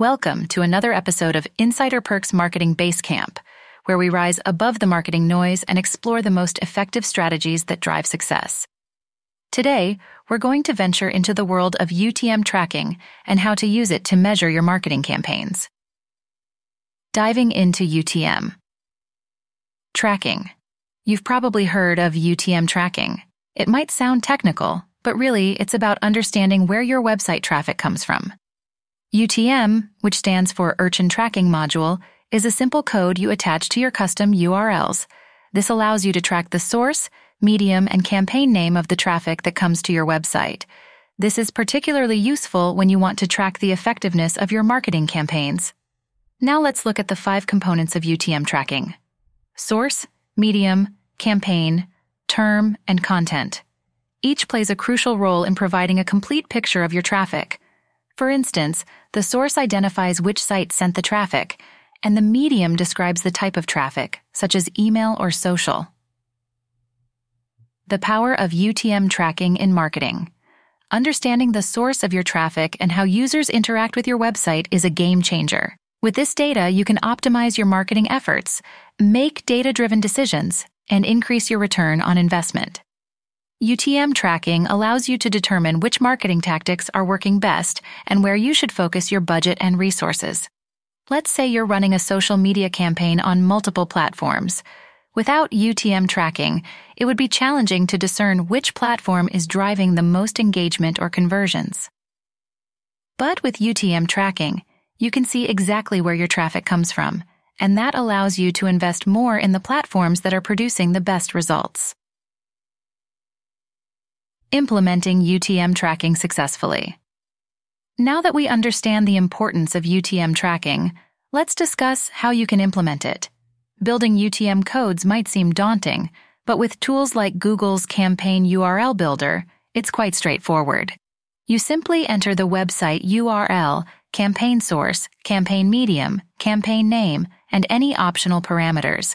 Welcome to another episode of Insider Perks Marketing Basecamp, where we rise above the marketing noise and explore the most effective strategies that drive success. Today, we're going to venture into the world of UTM tracking and how to use it to measure your marketing campaigns. Diving into UTM. Tracking. You've probably heard of UTM tracking. It might sound technical, but really it's about understanding where your website traffic comes from. UTM, which stands for Urchin Tracking Module, is a simple code you attach to your custom URLs. This allows you to track the source, medium, and campaign name of the traffic that comes to your website. This is particularly useful when you want to track the effectiveness of your marketing campaigns. Now let's look at the five components of UTM tracking. Source, medium, campaign, term, and content. Each plays a crucial role in providing a complete picture of your traffic. For instance, the source identifies which site sent the traffic, and the medium describes the type of traffic, such as email or social. The power of UTM tracking in marketing. Understanding the source of your traffic and how users interact with your website is a game changer. With this data, you can optimize your marketing efforts, make data driven decisions, and increase your return on investment. UTM tracking allows you to determine which marketing tactics are working best and where you should focus your budget and resources. Let's say you're running a social media campaign on multiple platforms. Without UTM tracking, it would be challenging to discern which platform is driving the most engagement or conversions. But with UTM tracking, you can see exactly where your traffic comes from, and that allows you to invest more in the platforms that are producing the best results. Implementing UTM tracking successfully. Now that we understand the importance of UTM tracking, let's discuss how you can implement it. Building UTM codes might seem daunting, but with tools like Google's Campaign URL Builder, it's quite straightforward. You simply enter the website URL, campaign source, campaign medium, campaign name, and any optional parameters.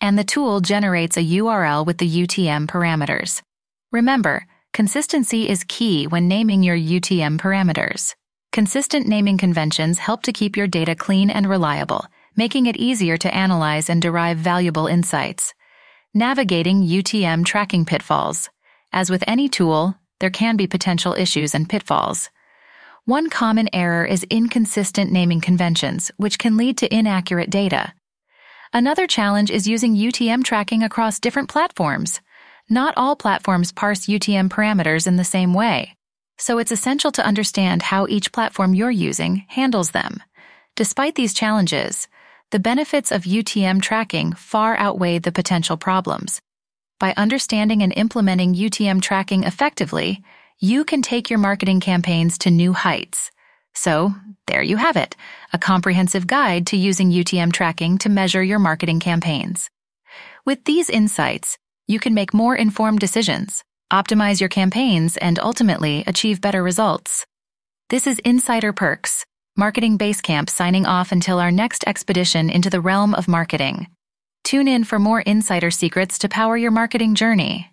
And the tool generates a URL with the UTM parameters. Remember, Consistency is key when naming your UTM parameters. Consistent naming conventions help to keep your data clean and reliable, making it easier to analyze and derive valuable insights. Navigating UTM tracking pitfalls. As with any tool, there can be potential issues and pitfalls. One common error is inconsistent naming conventions, which can lead to inaccurate data. Another challenge is using UTM tracking across different platforms. Not all platforms parse UTM parameters in the same way, so it's essential to understand how each platform you're using handles them. Despite these challenges, the benefits of UTM tracking far outweigh the potential problems. By understanding and implementing UTM tracking effectively, you can take your marketing campaigns to new heights. So, there you have it, a comprehensive guide to using UTM tracking to measure your marketing campaigns. With these insights, you can make more informed decisions, optimize your campaigns, and ultimately achieve better results. This is Insider Perks, Marketing Basecamp signing off until our next expedition into the realm of marketing. Tune in for more insider secrets to power your marketing journey.